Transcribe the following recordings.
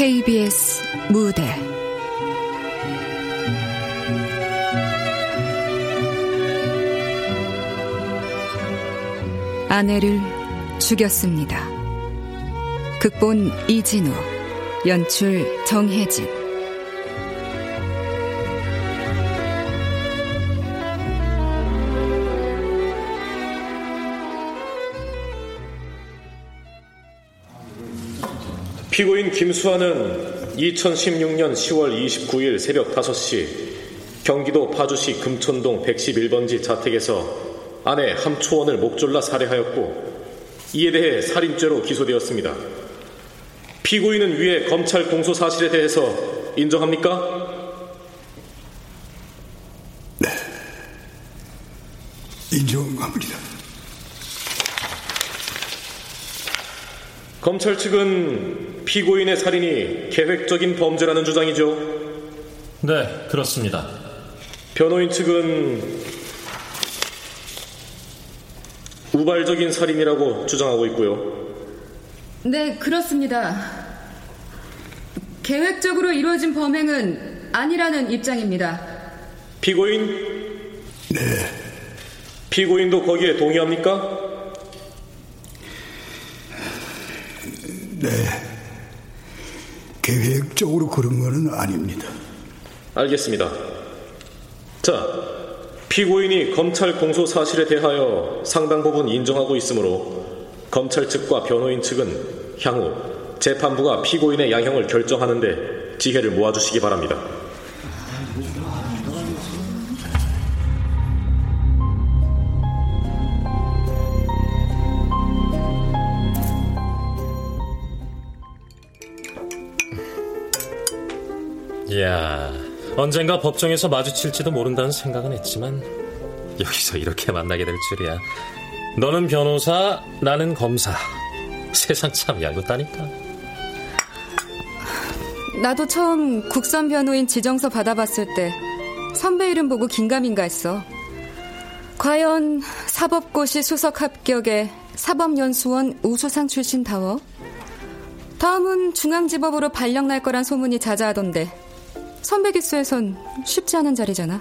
KBS 무대 아내를 죽였습니다. 극본 이진우, 연출 정혜진. 피고인 김수환은 2016년 10월 29일 새벽 5시 경기도 파주시 금천동 111번지 자택에서 아내 함초원을 목졸라 살해하였고 이에 대해 살인죄로 기소되었습니다. 피고인은 위에 검찰 공소 사실에 대해서 인정합니까? 인정합니다. 검찰 측은 피고인의 살인이 계획적인 범죄라는 주장이죠. 네, 그렇습니다. 변호인 측은 우발적인 살인이라고 주장하고 있고요. 네, 그렇습니다. 계획적으로 이루어진 범행은 아니라는 입장입니다. 피고인? 네. 피고인도 거기에 동의합니까? 네. 계획적으로 그런 거는 아닙니다. 알겠습니다. 자, 피고인이 검찰 공소 사실에 대하여 상당 부분 인정하고 있으므로 검찰 측과 변호인 측은 향후 재판부가 피고인의 양형을 결정하는데 지혜를 모아주시기 바랍니다. 이야, 언젠가 법정에서 마주칠지도 모른다는 생각은 했지만 여기서 이렇게 만나게 될 줄이야. 너는 변호사, 나는 검사. 세상 참 얄궂다니까. 나도 처음 국선 변호인 지정서 받아봤을 때 선배 이름 보고 긴가민가 했어. 과연 사법고시 수석 합격에 사법연수원 우수상 출신다워? 다음은 중앙지법으로 발령 날 거란 소문이 자자하던데 선배 기수에선 쉽지 않은 자리잖아.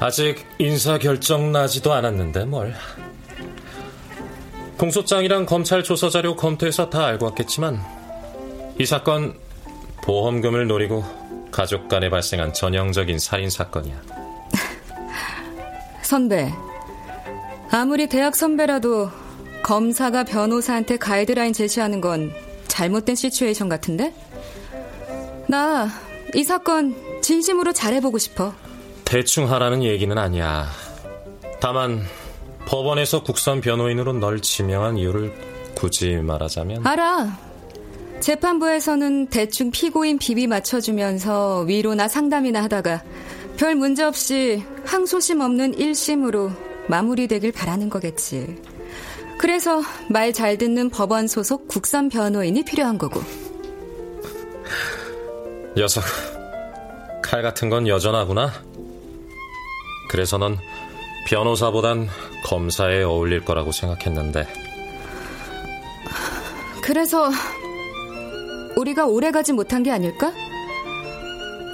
아직 인사 결정 나지도 않았는데 뭘. 공소장이랑 검찰 조서 자료 검토해서 다 알고 왔겠지만 이 사건 보험금을 노리고 가족 간에 발생한 전형적인 살인 사건이야. 선배, 아무리 대학 선배라도 검사가 변호사한테 가이드라인 제시하는 건 잘못된 시츄에이션 같은데? 나 이 사건 진심으로 잘해보고 싶어. 대충 하라는 얘기는 아니야. 다만 법원에서 국선 변호인으로 널 지명한 이유를 굳이 말하자면 알아. 재판부에서는 대충 피고인 비비 맞춰주면서 위로나 상담이나 하다가 별 문제 없이 항소심 없는 1심으로 마무리되길 바라는 거겠지. 그래서 말 잘 듣는 법원 소속 국선 변호인이 필요한 거고. 녀석 칼 같은 건 여전하구나. 그래서 넌 변호사보단 검사에 어울릴 거라고 생각했는데. 그래서 우리가 오래가지 못한 게 아닐까?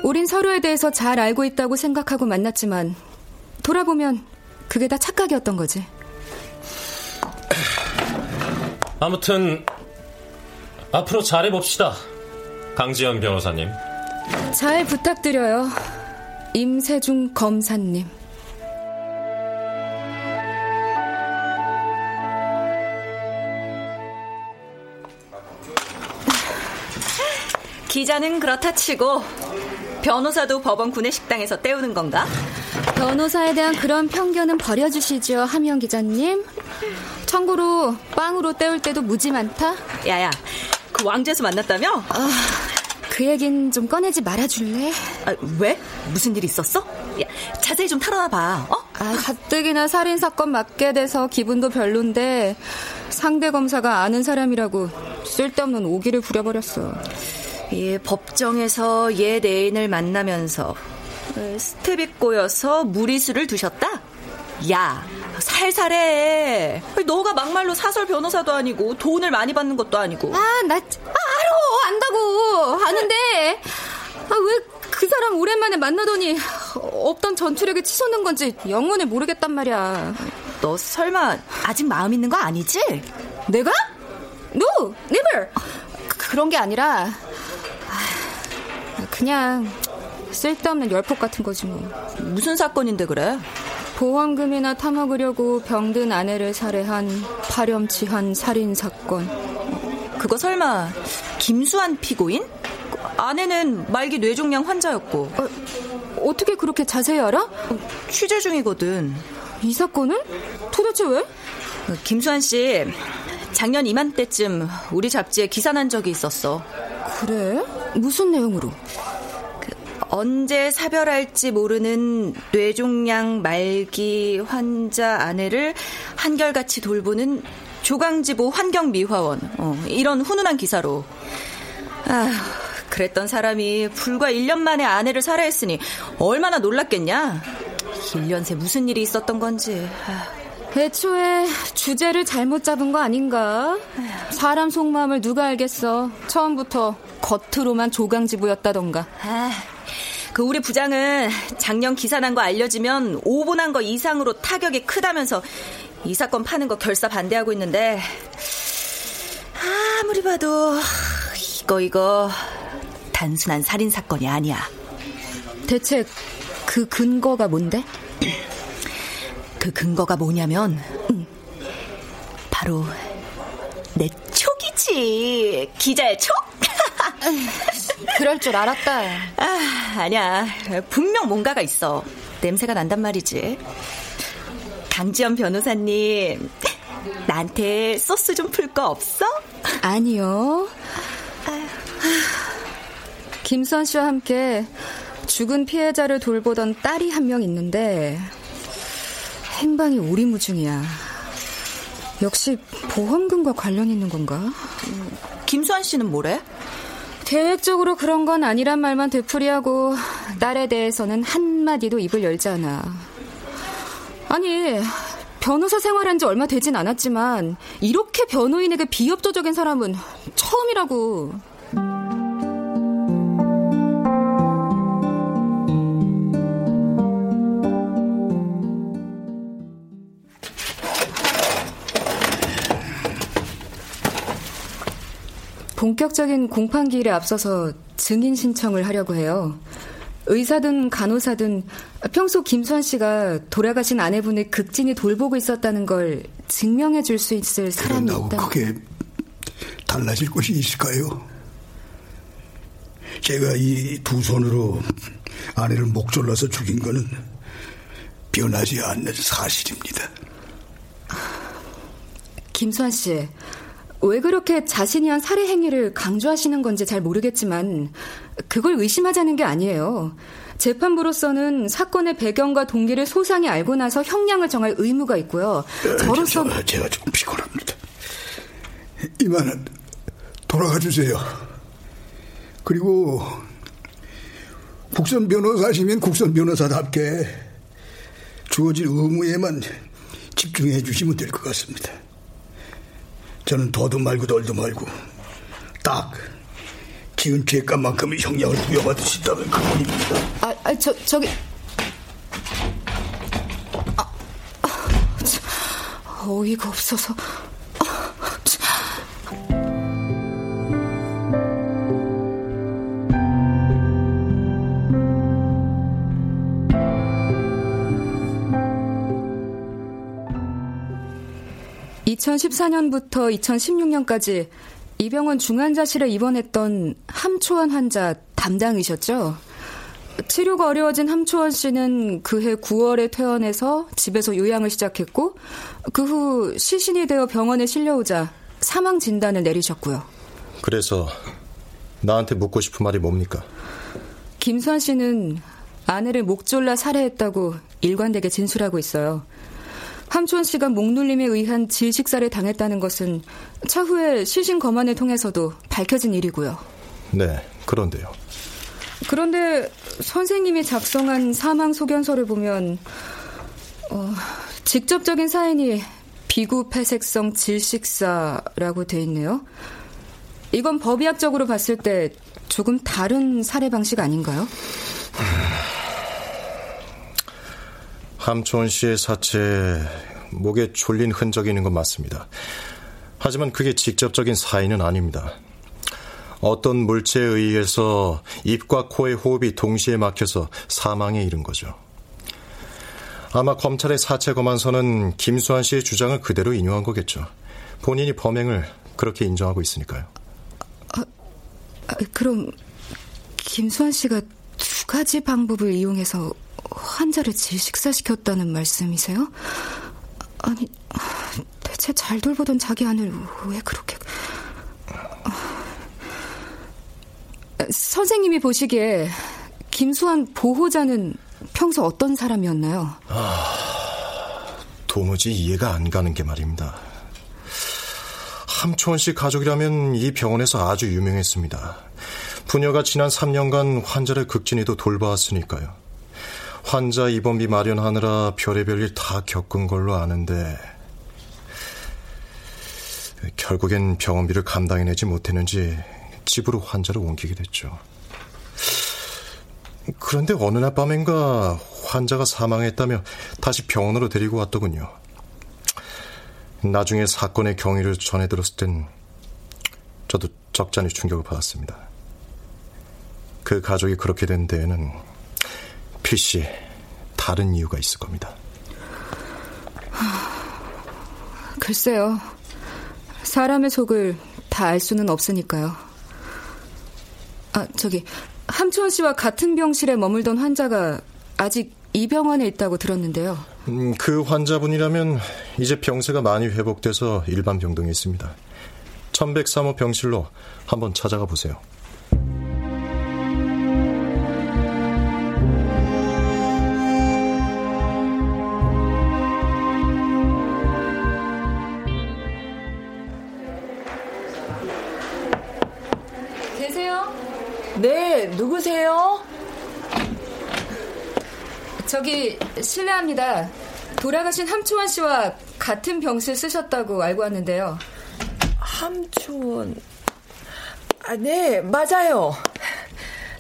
우린 서로에 대해서 잘 알고 있다고 생각하고 만났지만 돌아보면 그게 다 착각이었던 거지. 아무튼 앞으로 잘해봅시다. 강지현 변호사님. 잘 부탁드려요. 임세중 검사님. 기자는 그렇다 치고 변호사도 법원 구내식당에서 때우는 건가? 변호사에 대한 그런 편견은 버려주시죠, 하미영 기자님. 참고로 빵으로 때울 때도 무지 많다. 야야, 그 왕제에서 만났다며? 아, 그 얘긴 좀 꺼내지 말아줄래? 아, 왜? 무슨 일 있었어? 야, 자세히 좀 털어놔봐. 어? 아, 가뜩이나 살인 사건 맡게 돼서 기분도 별론데 상대 검사가 아는 사람이라고 쓸데없는 오기를 부려버렸어. 예, 법정에서 옛 애인을 만나면서 스텝이 꼬여서 무리수를 두셨다? 야, 살살해. 너가 막말로 사설 변호사도 아니고 돈을 많이 받는 것도 아니고. 아, 나 아, 알아. 안다고. 아는데. 아, 왜 그 사람 오랜만에 만나더니 없던 전투력이 치솟는 건지 영문을 모르겠단 말이야. 너 설마 아직 마음 있는 거 아니지? 내가? No, never. 그, 런 게 아니라 그냥 쓸데없는 열폭 같은 거지 뭐. 무슨 사건인데 그래? 보험금이나 타먹으려고 병든 아내를 살해한 파렴치한 살인 사건. 그거 설마 김수환 피고인? 아내는 말기 뇌종양 환자였고. 어, 어떻게 그렇게 자세히 알아? 취재 중이거든. 이 사건은? 도대체 왜? 김수환 씨 작년 이맘때쯤 우리 잡지에 기사 난 적이 있었어. 그래? 무슨 내용으로? 그 언제 사별할지 모르는 뇌종양 말기 환자 아내를 한결같이 돌보는 조강지부 환경미화원. 어, 이런 훈훈한 기사로. 아 그랬던 사람이 불과 1년 만에 아내를 살해했으니 얼마나 놀랐겠냐? 1년 새 무슨 일이 있었던 건지. 아. 애초에 주제를 잘못 잡은 거 아닌가? 사람 속마음을 누가 알겠어. 처음부터 겉으로만 조강지부였다던가. 아, 그 우리 부장은 작년 기사 난 거 알려지면 5분 한 거 이상으로 타격이 크다면서 이 사건 파는 거 결사 반대하고 있는데 아무리 봐도 이거 이거 단순한 살인 사건이 아니야. 대체 그 근거가 뭔데? 그 근거가 뭐냐면 음, 바로 내 촉이지 기자의 촉? 그럴 줄 알았다. 아, 아니야. 분명 뭔가가 있어. 냄새가 난단 말이지. 강지연 변호사님, 나한테 소스 좀 풀 거 없어? 아니요. 김수환 씨와 함께 죽은 피해자를 돌보던 딸이 한 명 있는데 행방이 오리무중이야. 역시 보험금과 관련 있는 건가? 김수환 씨는 뭐래? 계획적으로 그런 건 아니란 말만 되풀이하고 딸에 대해서는 한마디도 입을 열지 않아. 아니, 변호사 생활한 지 얼마 되진 않았지만 이렇게 변호인에게 비협조적인 사람은 처음이라고. 본격적인 공판기일에 앞서서 증인 신청을 하려고 해요. 의사든 간호사든 평소 김수환 씨가 돌아가신 아내분을 극진히 돌보고 있었다는 걸 증명해 줄 수 있을 사람이 있다. 그게 달라질 것이 있을까요? 제가 이 두 손으로 아내를 목 졸라서 죽인 거는 변하지 않는 사실입니다. 김수환 씨, 왜 그렇게 자신이 한 살해 행위를 강조하시는 건지 잘 모르겠지만 그걸 의심하자는 게 아니에요. 재판부로서는 사건의 배경과 동기를 소상히 알고 나서 형량을 정할 의무가 있고요. 저로서 저, 제가 좀 피곤합니다. 이만 돌아가 주세요. 그리고 국선 변호사시면 국선 변호사답게 주어진 의무에만 집중해 주시면 될 것 같습니다. 저는 더도 말고 덜도 말고 딱 지은 죄값만큼의 형량을 있다면 그뿐입니다. 아, 아, 저, 저기... 아, 아, 어이가 없어서... 2014년부터 2016년까지 이병원 중환자실에 입원했던 함초원 환자 담당이셨죠? 치료가 어려워진 함초원 씨는 그해 9월에 퇴원해서 집에서 요양을 시작했고 그 후 시신이 되어 병원에 실려오자 사망 진단을 내리셨고요. 그래서 나한테 묻고 싶은 말이 뭡니까? 김수환 씨는 아내를 목 졸라 살해했다고 일관되게 진술하고 있어요. 함초원 씨가 목눌림에 의한 질식사를 당했다는 것은 차후에 시신 검안을 통해서도 밝혀진 일이고요. 네, 그런데요. 그런데 선생님이 작성한 사망 소견서를 보면 어, 직접적인 사인이 비구폐색성 질식사라고 돼 있네요. 이건 법의학적으로 봤을 때 조금 다른 살해 방식 아닌가요? 함초원 씨의 사체 목에 졸린 흔적이 있는 건 맞습니다. 하지만 그게 직접적인 사인은 아닙니다. 어떤 물체에 의해서 입과 코의 호흡이 동시에 막혀서 사망에 이른 거죠. 아마 검찰의 사체 검안서는 김수환 씨의 주장을 그대로 인용한 거겠죠. 본인이 범행을 그렇게 인정하고 있으니까요. 아, 아, 그럼 김수환 씨가 두 가지 방법을 이용해서 환자를 질식사시켰다는 말씀이세요? 아니, 대체 잘 돌보던 자기 아내를 왜 그렇게... 선생님이 보시기에 김수환 보호자는 평소 어떤 사람이었나요? 아, 도무지 이해가 안 가는 게 말입니다. 함초원 씨 가족이라면 이 병원에서 아주 유명했습니다. 부녀가 지난 3년간 환자를 극진히도 돌봐왔으니까요. 환자 입원비 마련하느라 별의별 일 다 겪은 걸로 아는데 결국엔 병원비를 감당해내지 못했는지 집으로 환자를 옮기게 됐죠. 그런데 어느 날 밤엔가 환자가 사망했다며 다시 병원으로 데리고 왔더군요. 나중에 사건의 경위를 전해 들었을 땐 저도 적잖이 충격을 받았습니다. 그 가족이 그렇게 된 데에는 필시 다른 이유가 있을 겁니다. 글쎄요. 사람의 속을 다 알 수는 없으니까요. 아, 저기, 함초원 씨와 같은 병실에 머물던 환자가 아직 이 병원에 있다고 들었는데요. 음, 그 환자분이라면 이제 병세가 많이 회복돼서 일반 병동에 있습니다. 1103호 병실로 한번 찾아가 보세요. 누구세요? 저기 실례합니다. 돌아가신 함초원 씨와 같은 병실 쓰셨다고 알고 왔는데요. 함초원. 아, 네, 맞아요.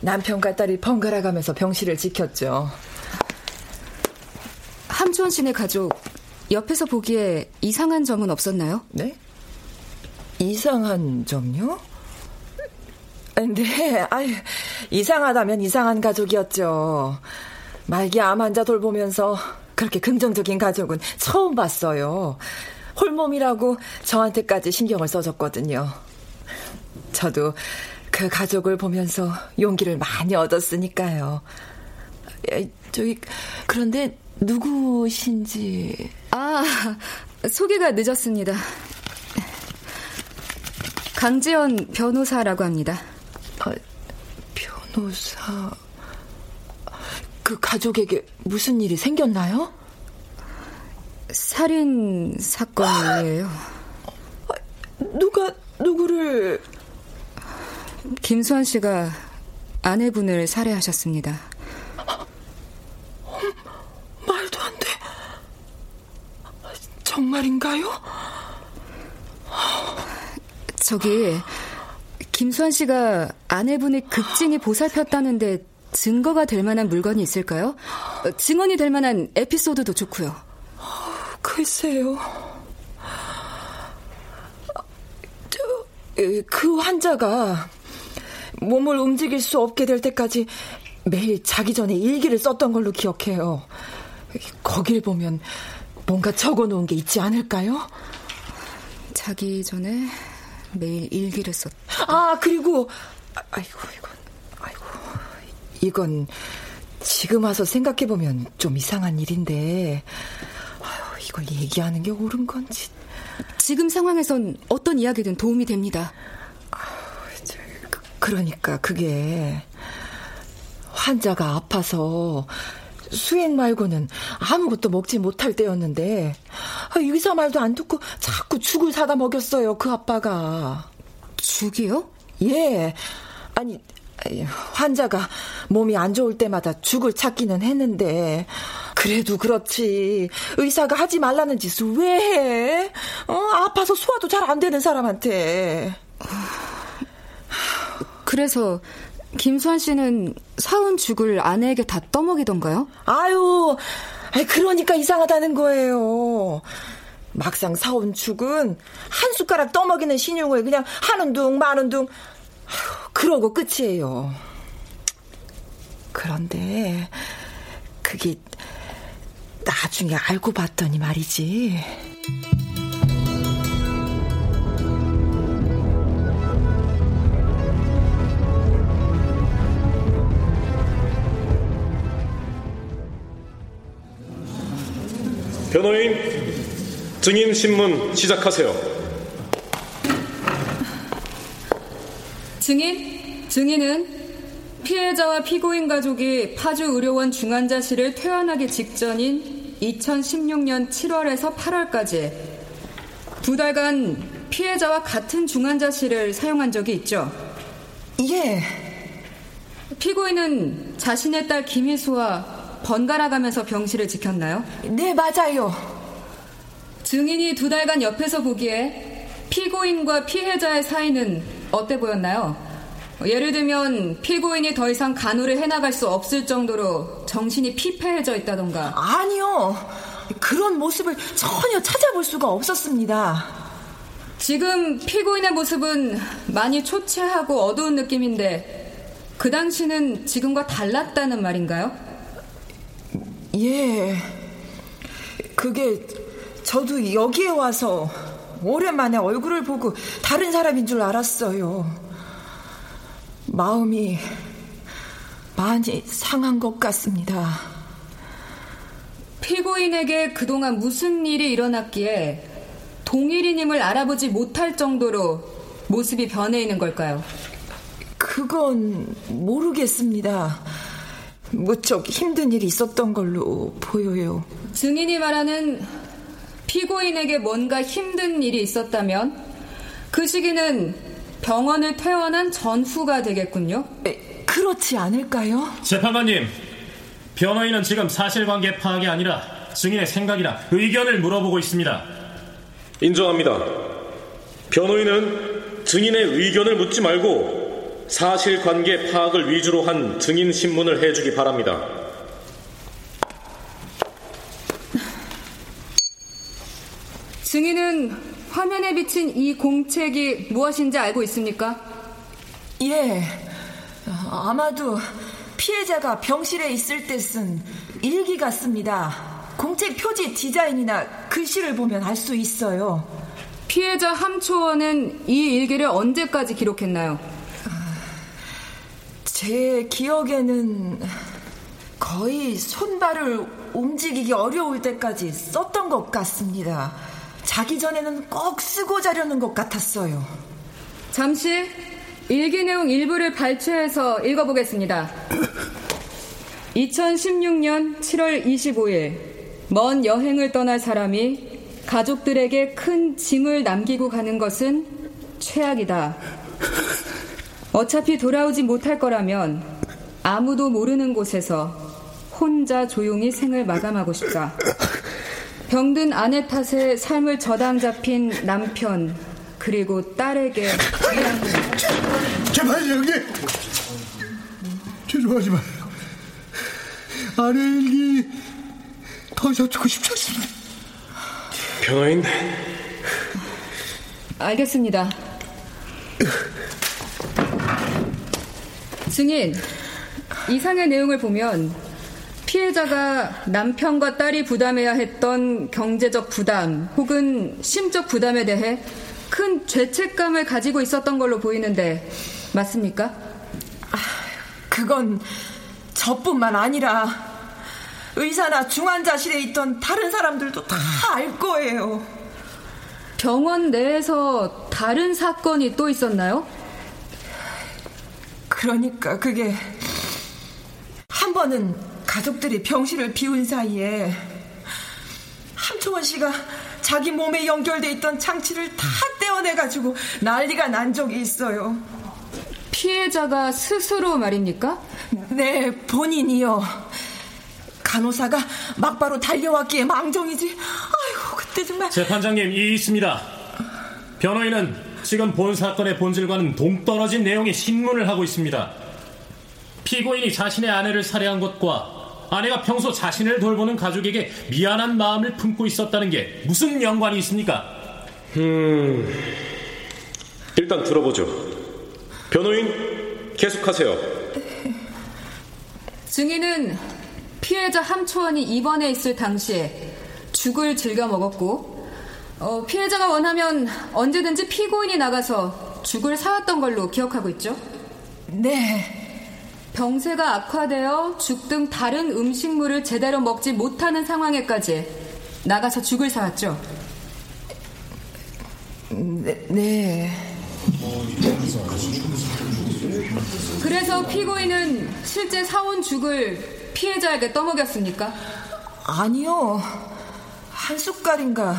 남편과 딸이 번갈아 가면서 병실을 지켰죠. 함초원 씨네 가족 옆에서 보기에 이상한 점은 없었나요? 네? 이상한 점요? 네, 아유, 이상하다면 이상한 가족이었죠. 말기 암 환자 돌보면서 그렇게 긍정적인 가족은 처음 봤어요. 홀몸이라고 저한테까지 신경을 써줬거든요. 저도 그 가족을 보면서 용기를 많이 얻었으니까요. 저기, 그런데 누구신지. 아, 소개가 늦었습니다. 강지연 변호사라고 합니다. 아, 변호사. 그 가족에게 무슨 일이 생겼나요? 살인 사건이에요. 아, 누가 누구를? 김수환 씨가 아내분을 살해하셨습니다. 말도 안 돼. 정말인가요? 저기 김수환 씨가 아내분을 극진히 보살폈다는데 증거가 될 만한 물건이 있을까요? 증언이 될 만한 에피소드도 좋고요. 글쎄요. 저, 그 환자가 몸을 움직일 수 없게 될 때까지 매일 자기 전에 일기를 썼던 걸로 기억해요. 거길 보면 뭔가 적어 놓은 게 있지 않을까요? 자기 전에 매일 일기를 썼다. 아, 그리고, 아, 아이고, 이건, 아이고. 이건 지금 와서 생각해 보면 좀 이상한 일인데, 아유, 이걸 얘기하는 게 옳은 건지. 지금 상황에선 어떤 이야기든 도움이 됩니다. 그, 그러니까 그게 환자가 아파서 수액 말고는 아무것도 먹지 못할 때였는데. 아, 의사 말도 안 듣고 자꾸 죽을 사다 먹였어요 그 아빠가. 죽이요? 예. 아니 환자가 몸이 안 좋을 때마다 죽을 찾기는 했는데. 그래도 그렇지. 의사가 하지 말라는 짓을 왜 해? 어, 아파서 소화도 잘 안 되는 사람한테. 그래서 김수환 씨는 사온 죽을 아내에게 다 떠먹이던가요? 아유, 그러니까 이상하다는 거예요. 막상 사온 죽은 한 숟가락 떠먹이는 신용을 그냥 하는 둥 마는 둥 그러고 끝이에요. 그런데 그게 나중에 알고 봤더니 말이지. 변호인 증인 신문 시작하세요. 증인, 증인은 피해자와 피고인 가족이 파주 의료원 중환자실을 퇴원하기 직전인 2016년 7월에서 8월까지 두 달간 피해자와 같은 중환자실을 사용한 적이 있죠? 예. 피고인은 자신의 딸 김희수와 번갈아 가면서 병실을 지켰나요? 네, 맞아요. 증인이 두 달간 옆에서 보기에 피고인과 피해자의 사이는 어때 보였나요? 예를 들면 피고인이 더 이상 간호를 해나갈 수 없을 정도로 정신이 피폐해져 있다던가 아니요 그런 모습을 전혀 찾아볼 수가 없었습니다 지금 피고인의 모습은 많이 초췌하고 어두운 느낌인데 그 당시는 지금과 달랐다는 말인가요? 예. 그게 저도 여기에 와서 오랜만에 얼굴을 보고 다른 사람인 줄 알았어요. 마음이 많이 상한 것 같습니다. 피고인에게 그동안 무슨 일이 일어났기에 동일이님을 알아보지 못할 정도로 모습이 변해 있는 걸까요? 그건 모르겠습니다. 무척 힘든 일이 있었던 걸로 보여요. 증인이 말하는 피고인에게 뭔가 힘든 일이 있었다면 그 시기는 병원을 퇴원한 전후가 되겠군요. 에, 그렇지 않을까요? 재판관님, 변호인은 지금 사실관계 파악이 아니라 증인의 생각이나 의견을 물어보고 있습니다. 인정합니다. 변호인은 증인의 의견을 묻지 말고 사실관계 파악을 위주로 한 증인 신문을 해주기 바랍니다. 증인은 화면에 비친 이 공책이 무엇인지 알고 있습니까? 예. 아마도 피해자가 병실에 있을 때 쓴 일기 같습니다. 공책 표지 디자인이나 글씨를 보면 알 수 있어요. 피해자 함초원은 이 일기를 언제까지 기록했나요? 제 기억에는 거의 손발을 움직이기 어려울 때까지 썼던 것 같습니다. 자기 전에는 꼭 쓰고 자려는 것 같았어요. 잠시 일기 내용 일부를 발췌해서 읽어보겠습니다. 2016년 7월 25일 먼 여행을 떠날 사람이 가족들에게 큰 짐을 남기고 가는 것은 최악이다. 어차피 돌아오지 못할 거라면 아무도 모르는 곳에서 혼자 조용히 생을 마감하고 싶다. 병든 아내 탓에 삶을 저당 잡힌 남편 그리고 딸에게 제발 여기 죄송하지만 아내 일기 더 이상 듣고 싶지 않습니다. 변호인 알겠습니다. 증인, 이상의 내용을 보면 피해자가 남편과 딸이 부담해야 했던 경제적 부담 혹은 심적 부담에 대해 큰 죄책감을 가지고 있었던 걸로 보이는데 맞습니까? 아, 그건 저뿐만 아니라 의사나 중환자실에 있던 다른 사람들도 다 알 거예요. 병원 내에서 다른 사건이 또 있었나요? 그러니까 그게 한 번은 가족들이 병실을 비운 사이에 함초원 씨가 자기 몸에 연결돼 있던 장치를 다 떼어내가지고 난리가 난 적이 있어요. 피해자가 스스로 말입니까? 네, 본인이요. 간호사가 막바로 달려왔기에 망정이지. 아이고, 그때 정말. 재판장님, 이 있습니다. 변호인은 지금 본 사건의 본질과는 동떨어진 내용의 신문을 하고 있습니다. 피고인이 자신의 아내를 살해한 것과 아내가 평소 자신을 돌보는 가족에게 미안한 마음을 품고 있었다는 게 무슨 연관이 있습니까? 음, 일단 들어보죠. 변호인, 계속하세요. 증인은 피해자 함초원이 입원해 있을 당시에 죽을 즐겨 먹었고, 어, 피해자가 원하면 언제든지 피고인이 나가서 죽을 사왔던 걸로 기억하고 있죠? 네. 병세가 악화되어 죽 등 다른 음식물을 제대로 먹지 못하는 상황에까지 나가서 죽을 사왔죠? 네. 네. 그래서 피고인은 실제 사온 죽을 피해자에게 떠먹였습니까? 아니요. 한 숟갈인가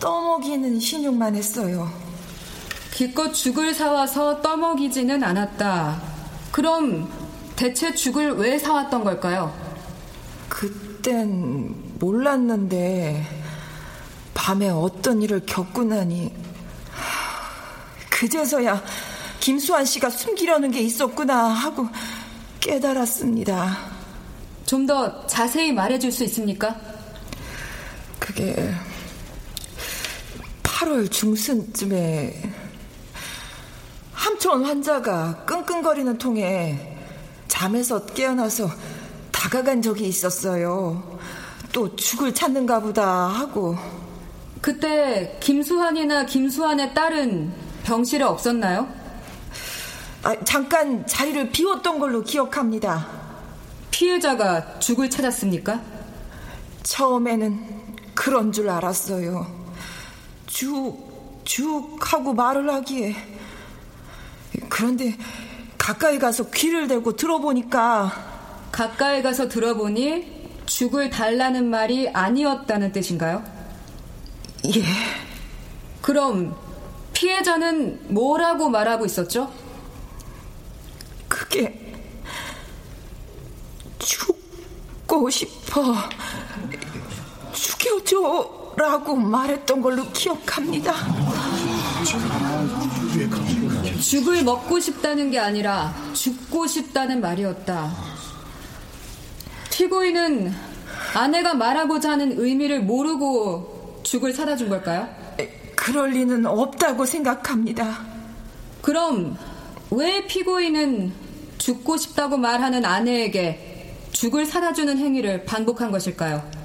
떠먹이는 신용만 했어요. 기껏 죽을 사와서 떠먹이지는 않았다. 그럼 대체 죽을 왜 사왔던 걸까요? 그땐 몰랐는데 밤에 어떤 일을 겪고 나니 그제서야 김수환 씨가 숨기려는 게 있었구나 하고 깨달았습니다. 좀 더 자세히 말해줄 수 있습니까? 그게 8월 중순쯤에 함초원 환자가 끙끙거리는 통에 잠에서 깨어나서 다가간 적이 있었어요. 또 죽을 찾는가 보다 하고. 그때 김수환이나 김수환의 딸은 병실에 없었나요? 아, 잠깐 자리를 비웠던 걸로 기억합니다. 피해자가 죽을 찾았습니까? 처음에는 그런 줄 알았어요. 쭉, 쭉 하고 말을 하기에. 그런데 가까이 가서 귀를 대고 들어보니까 가까이 가서 들어보니 죽을 달라는 말이 아니었다는 뜻인가요? 예. 그럼 피해자는 뭐라고 말하고 있었죠? 그게 죽고 싶어 죽여줘 라고 말했던 걸로 기억합니다. 죽을 먹고 싶다는 게 아니라 죽고 싶다는 말이었다. 피고인은 아내가 말하고자 하는 의미를 모르고 죽을 사다 준 걸까요? 그럴 리는 없다고 생각합니다. 그럼 왜 피고인은 죽고 싶다고 말하는 아내에게 죽을 사다 주는 행위를 반복한 것일까요?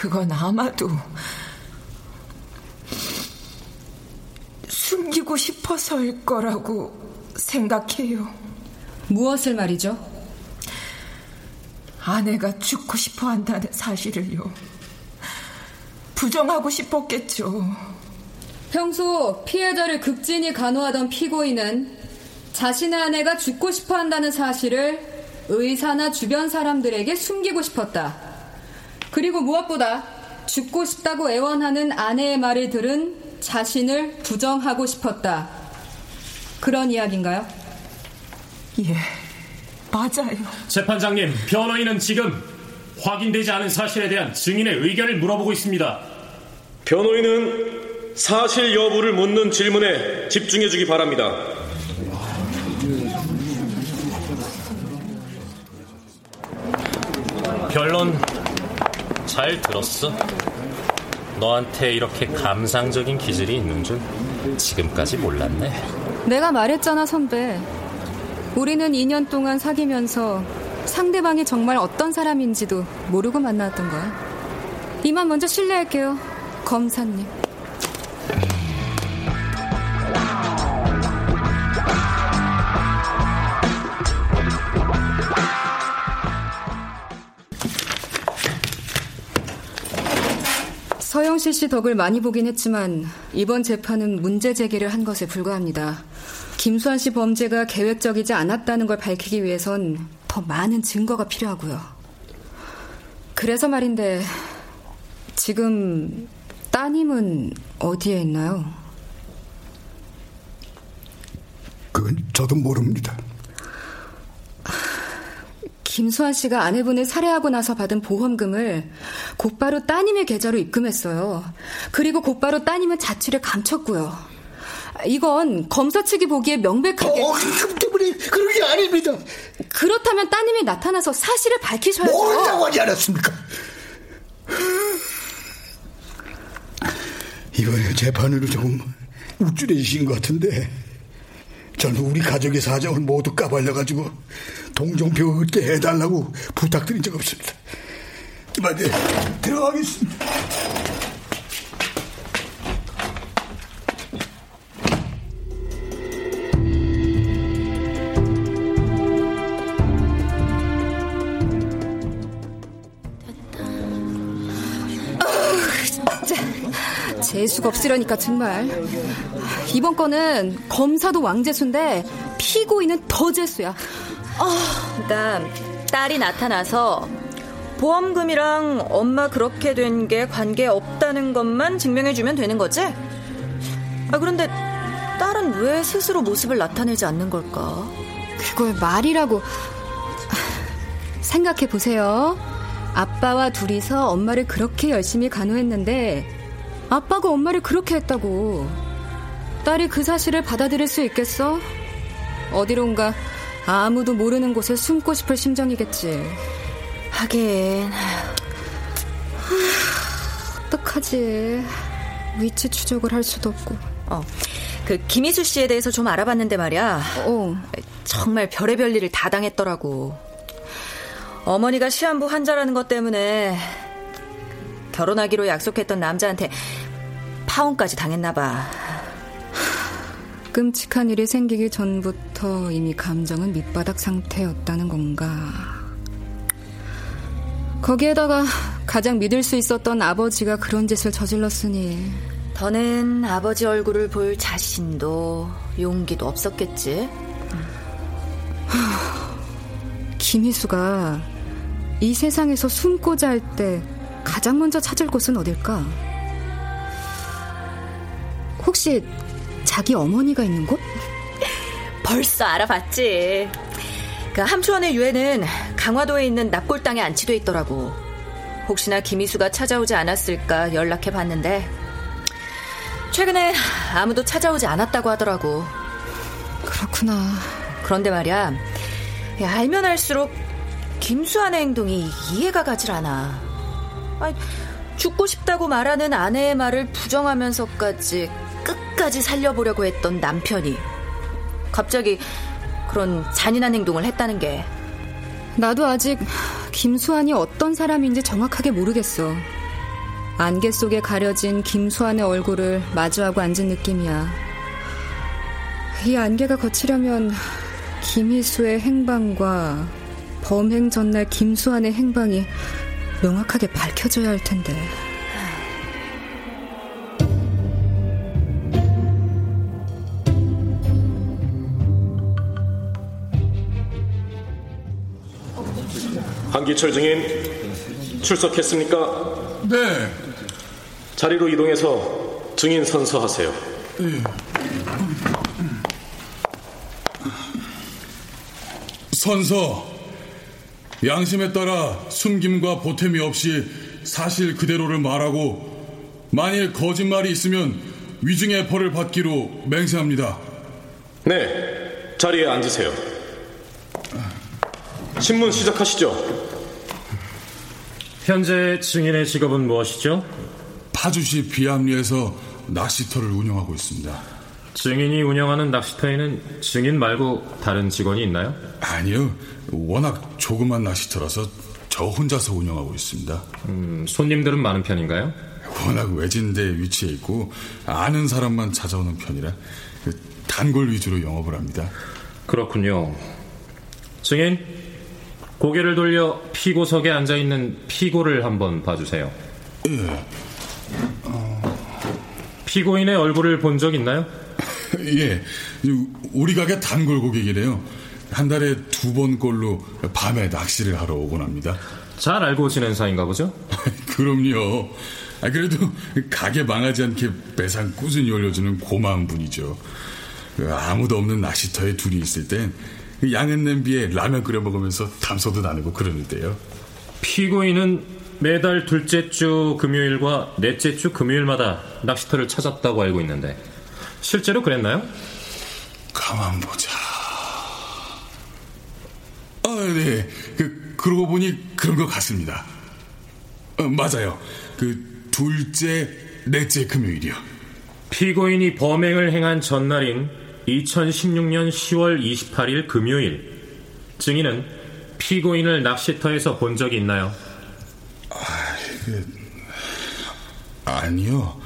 그건 아마도 숨기고 싶어서일 거라고 생각해요. 무엇을 말이죠? 아내가 죽고 싶어 한다는 사실을요. 부정하고 싶었겠죠. 평소 피해자를 극진히 간호하던 피고인은 자신의 아내가 죽고 싶어 한다는 사실을 의사나 주변 사람들에게 숨기고 싶었다. 그리고 무엇보다 죽고 싶다고 애원하는 아내의 말을 들은 자신을 부정하고 싶었다. 그런 이야기인가요? 예, 맞아요. 재판장님, 변호인은 지금 확인되지 않은 사실에 대한 증인의 의견을 물어보고 있습니다. 변호인은 사실 여부를 묻는 질문에 집중해 주기 바랍니다. 변론 잘 들었어. 너한테 이렇게 감상적인 기질이 있는 줄 지금까지 몰랐네. 내가 말했잖아, 선배. 우리는 2년 동안 사귀면서 상대방이 정말 어떤 사람인지도 모르고 만났던 거야. 이만 먼저 실례할게요, 검사님. 서영실 씨 덕을 많이 보긴 했지만 이번 재판은 문제 제기를 한 것에 불과합니다. 김수환 씨 범죄가 계획적이지 않았다는 걸 밝히기 위해선 더 많은 증거가 필요하고요. 그래서 말인데 지금 따님은 어디에 있나요? 그건 저도 모릅니다. 김수환 씨가 아내분을 살해하고 나서 받은 보험금을 곧바로 따님의 계좌로 입금했어요. 그리고 곧바로 따님은 자취를 감췄고요. 이건 검사 측이 보기에 명백하게. 어, 그 때문에 그런 게 아닙니다. 그렇다면 따님이 나타나서 사실을 밝히셔야죠. 모른다고 하지 않았습니까? 이번에 재판으로 조금 우쭐해지신 것 같은데 저는 우리 가족의 사정을 모두 까발려가지고 동정표 얻게 해달라고 부탁드린 적 없습니다. 이만 네, 들어가겠습니다. 재수가 없으려니까 정말. 이번 건은 검사도 왕재수인데 피고인은 더 재수야. 아, 그러니까 딸이 나타나서 보험금이랑 엄마 그렇게 된 게 관계 없다는 것만 증명해주면 되는 거지? 아, 그런데 딸은 왜 스스로 모습을 나타내지 않는 걸까? 그걸 말이라고. 생각해 보세요. 아빠와 둘이서 엄마를 그렇게 열심히 간호했는데 아빠가 엄마를 그렇게 했다고. 딸이 그 사실을 받아들일 수 있겠어? 어디론가 아무도 모르는 곳에 숨고 싶을 심정이겠지. 하긴. 어떡하지. 위치 추적을 할 수도 없고. 어. 그 김희수 씨에 대해서 좀 알아봤는데 말이야. 어. 정말 별의별 일을 다 당했더라고. 어머니가 시한부 환자라는 것 때문에 결혼하기로 약속했던 남자한테 파혼까지 당했나 봐. 끔찍한 일이 생기기 전부터 이미 감정은 밑바닥 상태였다는 건가. 거기에다가 가장 믿을 수 있었던 아버지가 그런 짓을 저질렀으니 더는 아버지 얼굴을 볼 자신도 용기도 없었겠지. 김희수가 이 세상에서 숨고자 할 때 가장 먼저 찾을 곳은 어딜까? 혹시 자기 어머니가 있는 곳? 벌써 알아봤지. 그 함초원의 유해는 강화도에 있는 납골 땅에 안치돼 있더라고. 혹시나 김희수가 찾아오지 않았을까 연락해 봤는데 최근에 아무도 찾아오지 않았다고 하더라고. 그렇구나. 그런데 말이야, 알면 알수록 김수환의 행동이 이해가 가질 않아. 아니, 죽고 싶다고 말하는 아내의 말을 부정하면서까지 끝까지 살려보려고 했던 남편이 갑자기 그런 잔인한 행동을 했다는 게 나도 아직 김수환이 어떤 사람인지 정확하게 모르겠어. 안개 속에 가려진 김수환의 얼굴을 마주하고 앉은 느낌이야. 이 안개가 거치려면 김희수의 행방과 범행 전날 김수환의 행방이 명확하게 밝혀져야 할 텐데. 한기철 증인 출석했습니까? 네. 자리로 이동해서 증인 선서하세요. 네. 선서 양심에 따라 숨김과 보탬이 없이 사실 그대로를 말하고 만일 거짓말이 있으면 위증의 벌을 받기로 맹세합니다. 네, 자리에 앉으세요. 신문 시작하시죠. 현재 증인의 직업은 무엇이죠? 파주시 비암리에서 낚시터를 운영하고 있습니다. 증인이 운영하는 낚시터에는 증인 말고 다른 직원이 있나요? 아니요. 워낙 조그만 낚시터라서 저 혼자서 운영하고 있습니다. 음, 손님들은 많은 편인가요? 워낙 외진데 위치해 있고 아는 사람만 찾아오는 편이라 그 단골 위주로 영업을 합니다. 그렇군요. 증인, 고개를 돌려 피고석에 앉아 있는 피고를 한번 봐주세요. 예. 피고인의 얼굴을 본 적 있나요? 예, 우리 가게 단골 고객이래요. 한 달에 두 번 꼴로 밤에 낚시를 하러 오곤 합니다. 잘 알고 지낸 사이인가 보죠? 그럼요. 아, 그래도 가게 망하지 않게 매상 꾸준히 올려주는 고마운 분이죠. 그 아무도 없는 낚시터에 둘이 있을 땐 양은 냄비에 라면 끓여 먹으면서 담소도 나누고 그러는 데요. 피고인은 매달 둘째 주 금요일과 넷째 주 금요일마다 낚시터를 찾았다고 알고 있는데 실제로 그랬나요? 가만 보자. 아, 네. 그, 그러고 보니 그런 것 같습니다. 어, 맞아요. 그 둘째, 넷째 금요일이요. 피고인이 범행을 행한 전날인 2016년 10월 28일 금요일 증인은 피고인을 낚시터에서 본 적이 있나요? 아, 그, 아니요.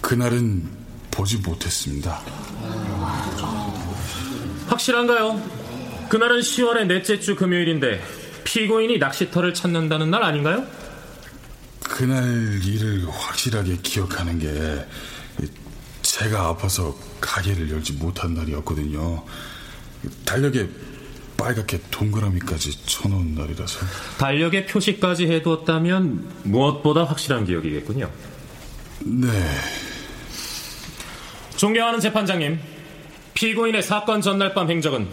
그날은 보지 못했습니다. 확실한가요? 그날은 10월의 넷째 주 금요일인데 피고인이 낚시터를 찾는다는 날 아닌가요? 그날 일을 확실하게 기억하는 게 제가 아파서 가게를 열지 못한 날이었거든요. 달력에 빨갛게 동그라미까지 쳐놓은 날이라서. 달력에 표시까지 해두었다면 무엇보다 확실한 기억이겠군요. 네. 존경하는 재판장님, 피고인의 사건 전날 밤 행적은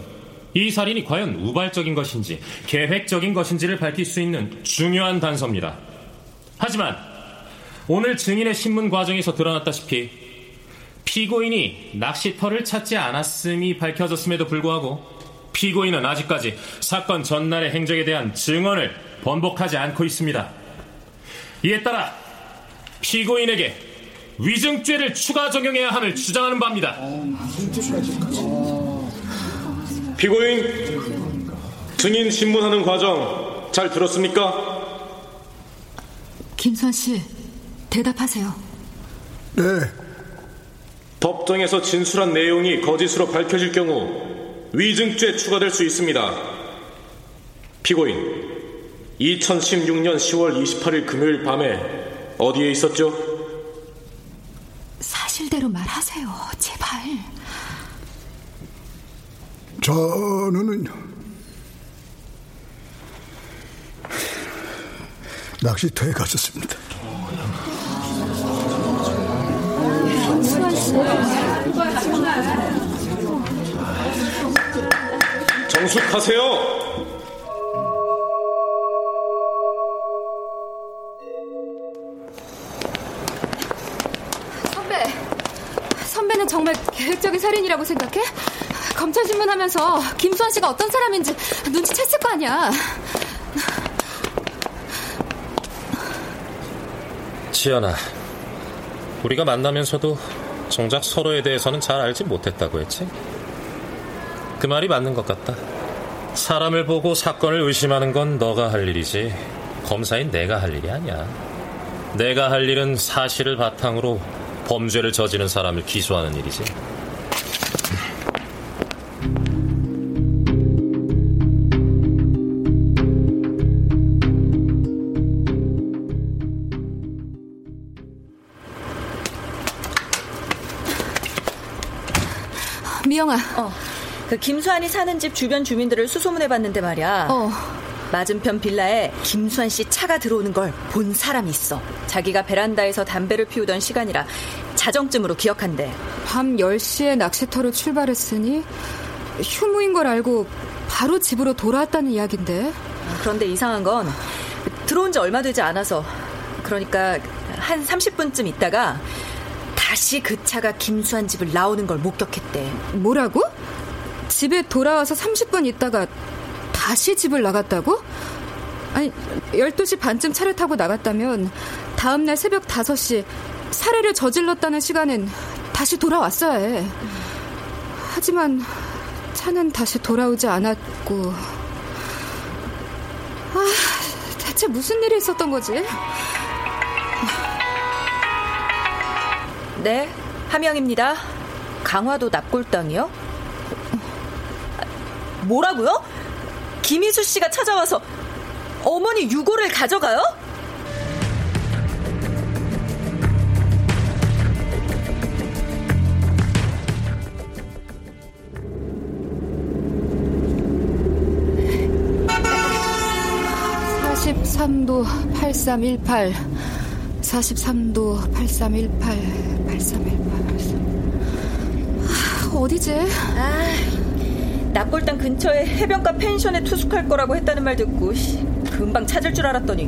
이 살인이 과연 우발적인 것인지 계획적인 것인지를 밝힐 수 있는 중요한 단서입니다. 하지만 오늘 증인의 신문 과정에서 드러났다시피 피고인이 낚시터를 찾지 않았음이 밝혀졌음에도 불구하고 피고인은 아직까지 사건 전날의 행적에 대한 증언을 번복하지 않고 있습니다. 이에 따라 피고인에게 위증죄를 추가 적용해야 함을 주장하는 바입니다. 피고인, 증인 신문하는 과정 잘 들었습니까? 김선 씨, 대답하세요. 네. 법정에서 진술한 내용이 거짓으로 밝혀질 경우 위증죄 추가될 수 있습니다. 피고인, 2016년 10월 28일 금요일 밤에 어디에 있었죠? 사실대로 말하세요, 제발. 저는 낚시터에 갔었습니다. 정숙하세요. 선배, 선배는 정말 계획적인 살인이라고 생각해? 검찰 신문하면서 김수환 씨가 어떤 사람인지 눈치챘을 거 아니야. 지연아, 우리가 만나면서도 정작 서로에 대해서는 잘 알지 못했다고 했지? 그 말이 맞는 것 같다. 사람을 보고 사건을 의심하는 건 너가 할 일이지 검사인 내가 할 일이 아니야. 내가 할 일은 사실을 바탕으로 범죄를 저지른 사람을 기소하는 일이지. 미영아. 어. 그 김수환이 사는 집 주변 주민들을 수소문해봤는데 말이야. 어. 맞은편 빌라에 김수환 씨 차가 들어오는 걸 본 사람이 있어. 자기가 베란다에서 담배를 피우던 시간이라 자정쯤으로 기억한대. 밤 10시에 낚시터로 출발했으니 휴무인 걸 알고 바로 집으로 돌아왔다는 이야기인데. 그런데 이상한 건 들어온 지 얼마 되지 않아서 그러니까 한 30분쯤 있다가 다시 그 차가 김수환 집을 나오는 걸 목격했대. 뭐라고? 집에 돌아와서 30분 있다가 다시 집을 나갔다고? 아니, 12시 반쯤 차를 타고 나갔다면 다음날 새벽 5시 살해를 저질렀다는 시간엔 다시 돌아왔어야 해. 하지만 차는 다시 돌아오지 않았고. 아, 대체 무슨 일이 있었던 거지? 네, 하명입니다. 강화도 납골당이요? 뭐라고요? 김희수 씨가 찾아와서 어머니 유고를 가져가요? 43도 8318 43도 8318 8318 83 어디지? 아, 납골당 근처에 해변가 펜션에 투숙할 거라고 했다는 말 듣고 금방 찾을 줄 알았더니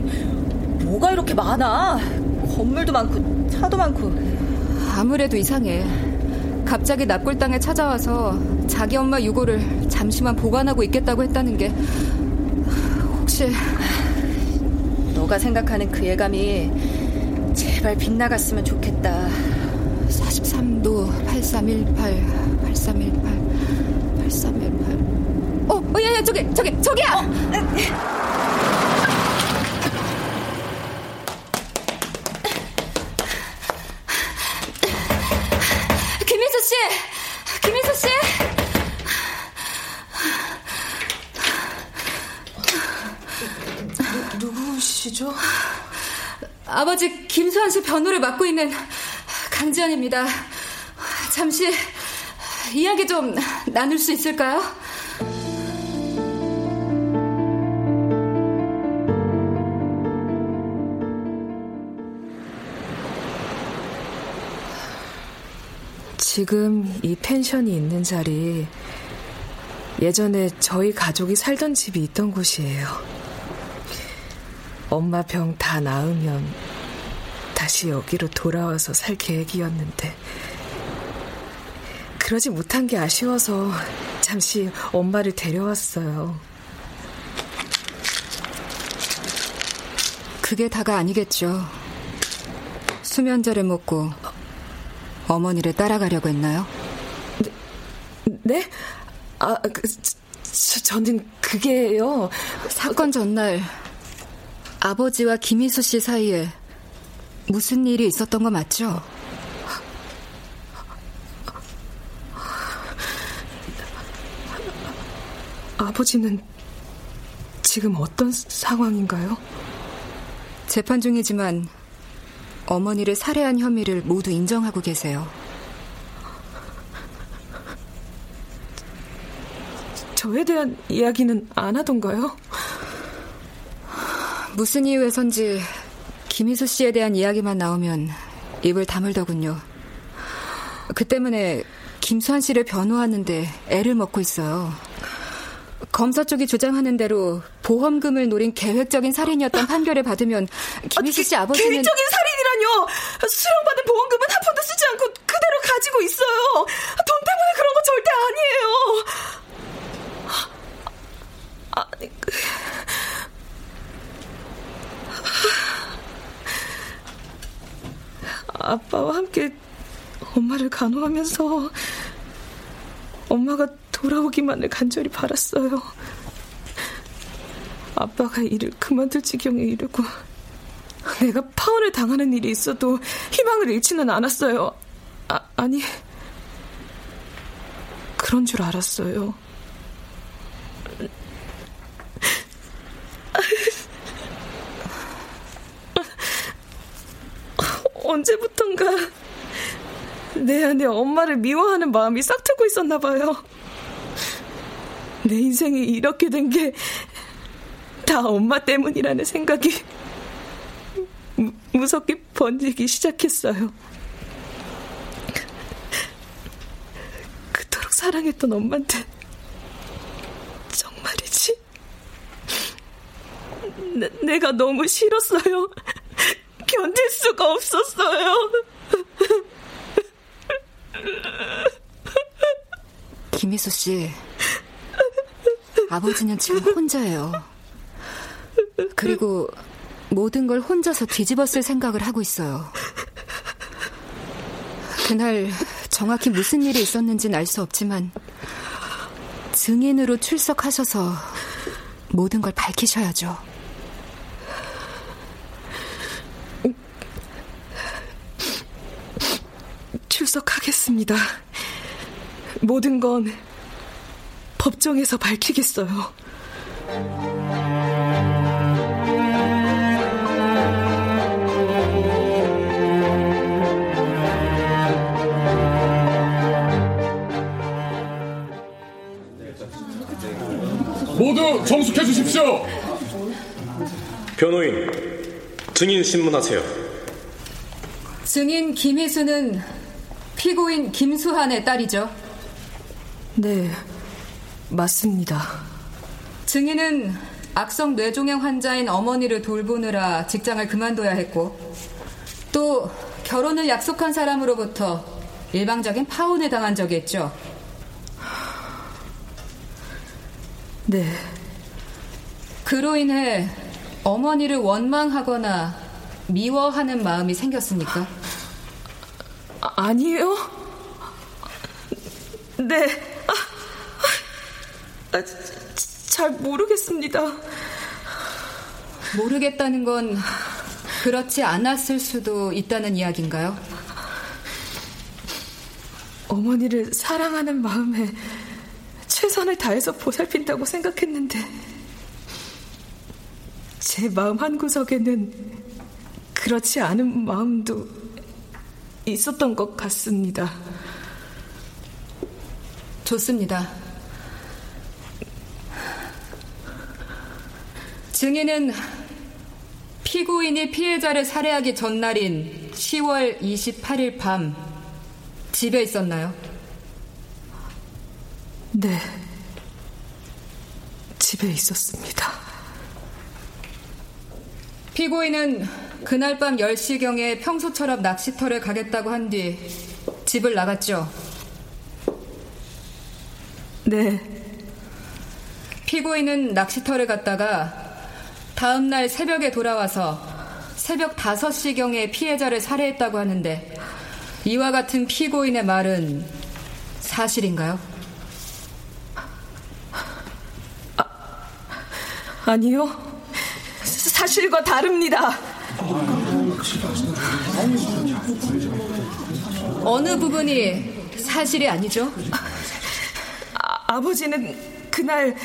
뭐가 이렇게 많아? 건물도 많고 차도 많고 아무래도 이상해. 갑자기 납골당에 찾아와서 자기 엄마 유고를 잠시만 보관하고 있겠다고 했다는 게 혹시 너가 생각하는 그 예감이 제발 빗나갔으면 좋겠다. 43도 8318 8318 8318 어, 어, 야, 야, 저기, 저기, 저기야! 어. 김민수 씨! 김민수 씨! 누구시죠? 아버지 김수환 씨 변호를 맡고 있는 강지연입니다. 잠시 이야기 좀 나눌 수 있을까요? 지금 이 펜션이 있는 자리 예전에 저희 가족이 살던 집이 있던 곳이에요. 엄마 병 다 나으면 다시 여기로 돌아와서 살 계획이었는데 그러지 못한 게 아쉬워서 잠시 엄마를 데려왔어요. 그게 다가 아니겠죠. 수면제를 먹고 어머니를 따라가려고 했나요? 네? 아, 그, 저, 저는 그게요. 사건 전날 아버지와 김희수 씨 사이에 무슨 일이 있었던 거 맞죠? 아버지는 지금 어떤 상황인가요? 재판 중이지만 어머니를 살해한 혐의를 모두 인정하고 계세요. 저에 대한 이야기는 안 하던가요? 무슨 이유에선지 김희수 씨에 대한 이야기만 나오면 입을 다물더군요. 그 때문에 김수환 씨를 변호하는데 애를 먹고 있어요. 검사 쪽이 주장하는 대로 보험금을 노린 계획적인 살인이었던 판결을 받으면 김희수 씨 아버지는 계획적인 살인이라뇨! 수령받은 보험금은 한 푼도 쓰지 않고 그대로 가지고 있어요. 돈 때문에 그런 거 절대 아니에요. 아니, 그... 아빠와 함께 엄마를 간호하면서 엄마가 돌아오기만을 간절히 바랐어요. 아빠가 일을 그만둘 지경에 이르고 내가 파혼을 당하는 일이 있어도 희망을 잃지는 않았어요. 아, 아니 그런 줄 알았어요. 언제부턴가 내 안에 엄마를 미워하는 마음이 싹트고 있었나 봐요. 내 인생이 이렇게 된 게 다 엄마 때문이라는 생각이 무, 무섭게 번지기 시작했어요. 그토록 사랑했던 엄마한테 정말이지? 내, 내가 너무 싫었어요. 견딜 수가 없었어요. 김희수 씨, 아버지는 지금 혼자예요. 그리고 모든 걸 혼자서 뒤집었을 생각을 하고 있어요. 그날 정확히 무슨 일이 있었는지는 알 수 없지만 증인으로 출석하셔서 모든 걸 밝히셔야죠. 출석하겠습니다. 모든 건 법정에서 밝히겠어요. 모두 정숙해 주십시오. 변호인, 증인 신문하세요. 증인 김희수는 피고인 김수한의 딸이죠. 네, 맞습니다. 증인은 악성 뇌종양 환자인 어머니를 돌보느라 직장을 그만둬야 했고, 또 결혼을 약속한 사람으로부터 일방적인 파혼을 당한 적이 있죠. 네. 그로 인해 어머니를 원망하거나 미워하는 마음이 생겼습니까? 아, 아니에요? 네. 아, 아, 잘 모르겠습니다. 모르겠다는 건 그렇지 않았을 수도 있다는 이야기인가요? 어머니를 사랑하는 마음에 최선을 다해서 보살핀다고 생각했는데 제 마음 한구석에는 그렇지 않은 마음도 있었던 것 같습니다. 좋습니다. 증인은 피고인이 피해자를 살해하기 전날인 10월 28일 밤 집에 있었나요? 네. 집에 있었습니다. 피고인은 그날 밤 10시경에 평소처럼 낚시터를 가겠다고 한 뒤 집을 나갔죠? 네. 피고인은 낚시터를 갔다가 다음날 새벽에 돌아와서 새벽 5시경에 피해자를 살해했다고 하는데 이와 같은 피고인의 말은 사실인가요? 아, 아니요. 사실과 다릅니다. 어느 부분이 사실이 아니죠? 아, 아버지는 그날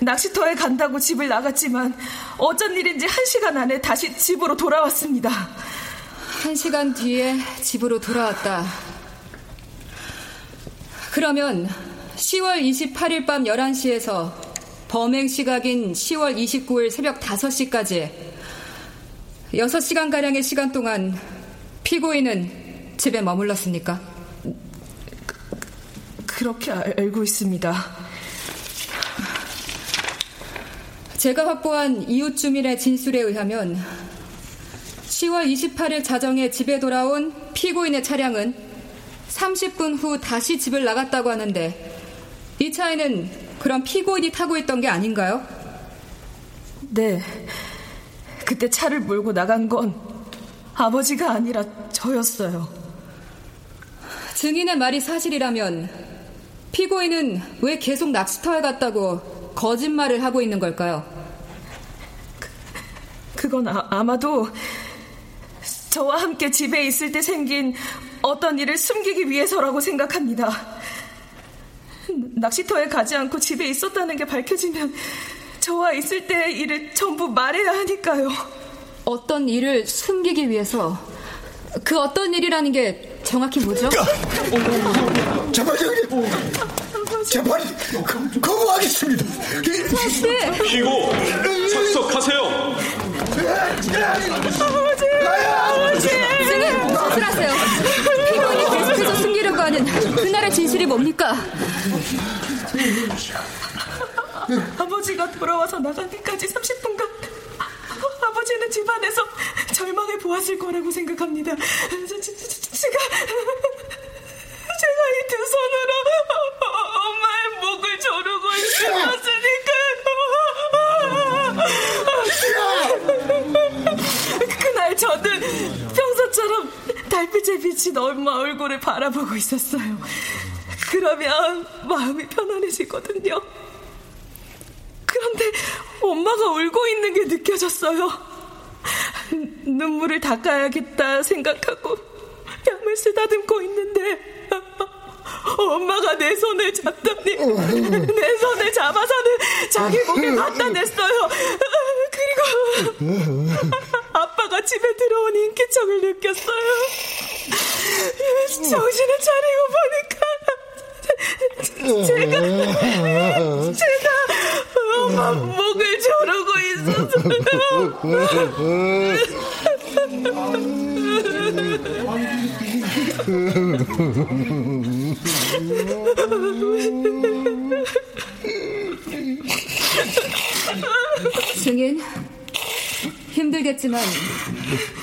낚시터에 간다고 집을 나갔지만 어쩐 일인지 한 시간 안에 다시 집으로 돌아왔습니다. 한 시간 뒤에 집으로 돌아왔다. 그러면 10월 28일 밤 11시에서 범행 시각인 10월 29일 새벽 5시까지 6시간가량의 시간 동안 피고인은 집에 머물렀습니까? 그렇게 알고 있습니다. 제가 확보한 이웃 주민의 진술에 의하면 10월 28일 자정에 집에 돌아온 피고인의 차량은 30분 후 다시 집을 나갔다고 하는데 이 차에는 그럼 피고인이 타고 있던 게 아닌가요? 네. 그때 차를 몰고 나간 건 아버지가 아니라 저였어요. 증인의 말이 사실이라면 피고인은 왜 계속 낚시터에 갔다고 거짓말을 하고 있는 걸까요? 그, 그건 아, 마도 저와 함께 집에 있을 때 생긴 어떤 일을 숨기기 위해서라고 생각합니다. 낚시터에 가지 않고 집에 있었다는 게 밝혀지면 저와 있을 때의 일을 전부 말해야 하니까요. 어떤 일을 숨기기 위해서 그 어떤 일이라는 게 정확히 뭐죠? 제발 형님 제발 거부하겠습니다. 사실 피고 착석하세요. 아버지! 아버지! 증인 진술하세요. 피고인이 계속해서 숨기려고 하는 그날의 진실이 뭡니까? 아버지가 돌아와서 나가기까지 30분간 아버지는 집안에서 절망을 보았을 거라고 생각합니다. 제, 제, 제가 제가 이 두 손으로 엄마의 목을 조르고 있었으니까요. 그날 저는 평소처럼 달빛에 비친 엄마 얼굴을 바라보고 있었어요. 그러면 마음이 편안해지거든요. 그런데 엄마가 울고 있는 게 느껴졌어요. 눈물을 닦아야겠다 생각하고 뺨을 쓰다듬고 있는데 엄마가 내 손을 잡더니 내 손을 잡아서는 자기 목에 갖다 냈어요. 그리고 아빠가 집에 들어온 인기척을 느꼈어요. 정신을 차리고 보니까 제가 제가 엄마 목을 조르고 있어서 증인, 힘들겠지만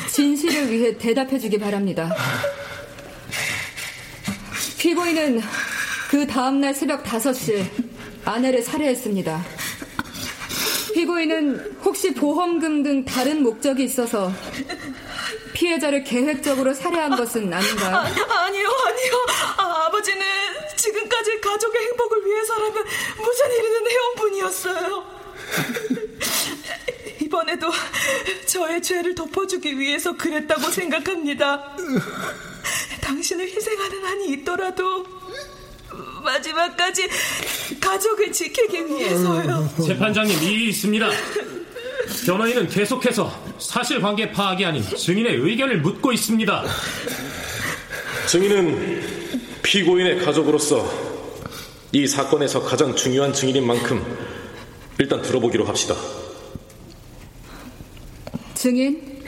진실을 위해 대답해 주기 바랍니다. 피고인은 그 다음날 새벽 5시 아내를 살해했습니다. 피고인은 혹시 보험금 등 다른 목적이 있어서 피해자를 계획적으로 살해한 것은 아닌가요? 아, 니요 아니요. 아, 아버지는 지금까지 가족의 행복을 위해서라면 무슨 일이든 해온 분이었어요. 이번에도 저의 죄를 덮어주기 위해서 그랬다고 생각합니다. 당신을 희생하는 한이 있더라도 마지막까지 가족을 지키기 위해서요. 재판장님, 이의 있습니다. 변호인은 계속해서 사실관계 파악이 아닌 증인의 의견을 묻고 있습니다. 증인은 피고인의 가족으로서 이 사건에서 가장 중요한 증인인 만큼 일단 들어보기로 합시다. 증인?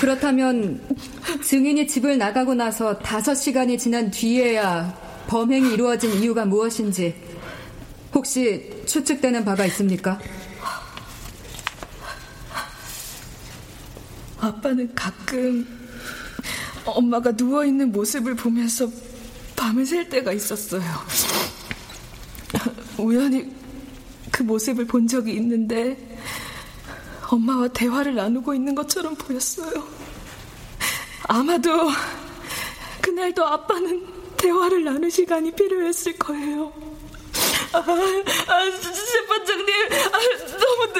그렇다면 증인이 집을 나가고 나서 5시간이 지난 뒤에야 범행이 이루어진 이유가 무엇인지 혹시 추측되는 바가 있습니까? 아빠는 가끔 엄마가 누워있는 모습을 보면서 밤을 샐 때가 있었어요. 우연히 그 모습을 본 적이 있는데 엄마와 대화를 나누고 있는 것처럼 보였어요. 아마도 그날도 아빠는 대화를 나눌 시간이 필요했을 거예요. 아, 아 재판장님, 아, 너무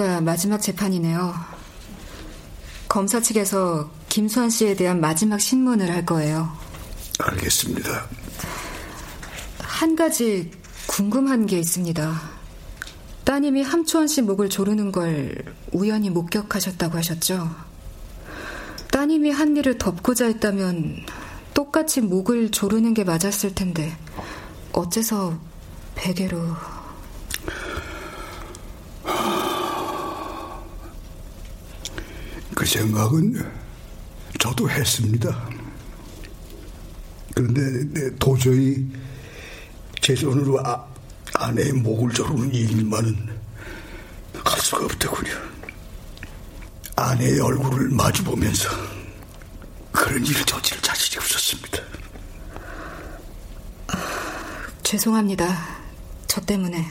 주가 마지막 재판이네요. 검사 측에서 김수환 씨에 대한 마지막 신문을 할 거예요. 알겠습니다. 한 가지 궁금한 게 있습니다. 따님이 함초원 씨 목을 조르는 걸 우연히 목격하셨다고 하셨죠? 따님이 한 일을 덮고자 했다면 똑같이 목을 조르는 게 맞았을 텐데 어째서 베개로 생각은 저도 했습니다. 그런데 도저히 제 손으로 아, 아내의 목을 조르는 일만은 할 수가 없더군요. 아내의 얼굴을 마주보면서 그런 일을 저지를 자신이 없었습니다. 죄송합니다. 저 때문에.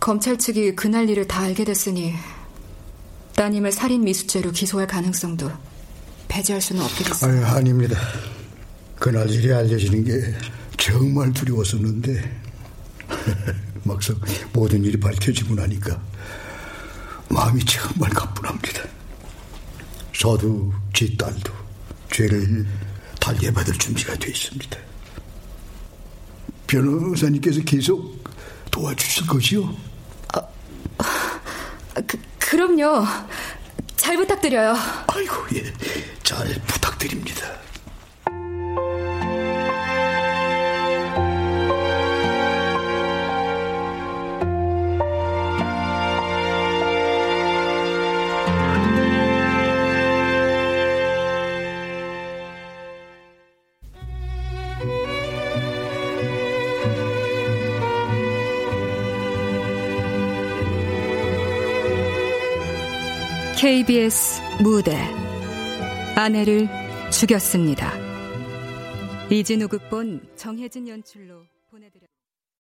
검찰 측이 그날 일을 다 알게 됐으니 따님을 살인 미수죄로 기소할 가능성도 배제할 수는 없게 됐습니다. 아유, 아닙니다. 그날 일이 알려지는 게 정말 두려웠었는데 막상 모든 일이 밝혀지고 나니까 마음이 정말 가뿐합니다. 저도 제 딸도 죄를 달게 받을 준비가 되어 있습니다. 변호사님께서 계속 도와주실 것이요? 아, 그, 그럼요. 잘 부탁드려요. 아이고, 예. 잘 부탁드립니다. KBS 무대 아내를 죽였습니다. 이진우 극본 정혜진 연출로 보내드려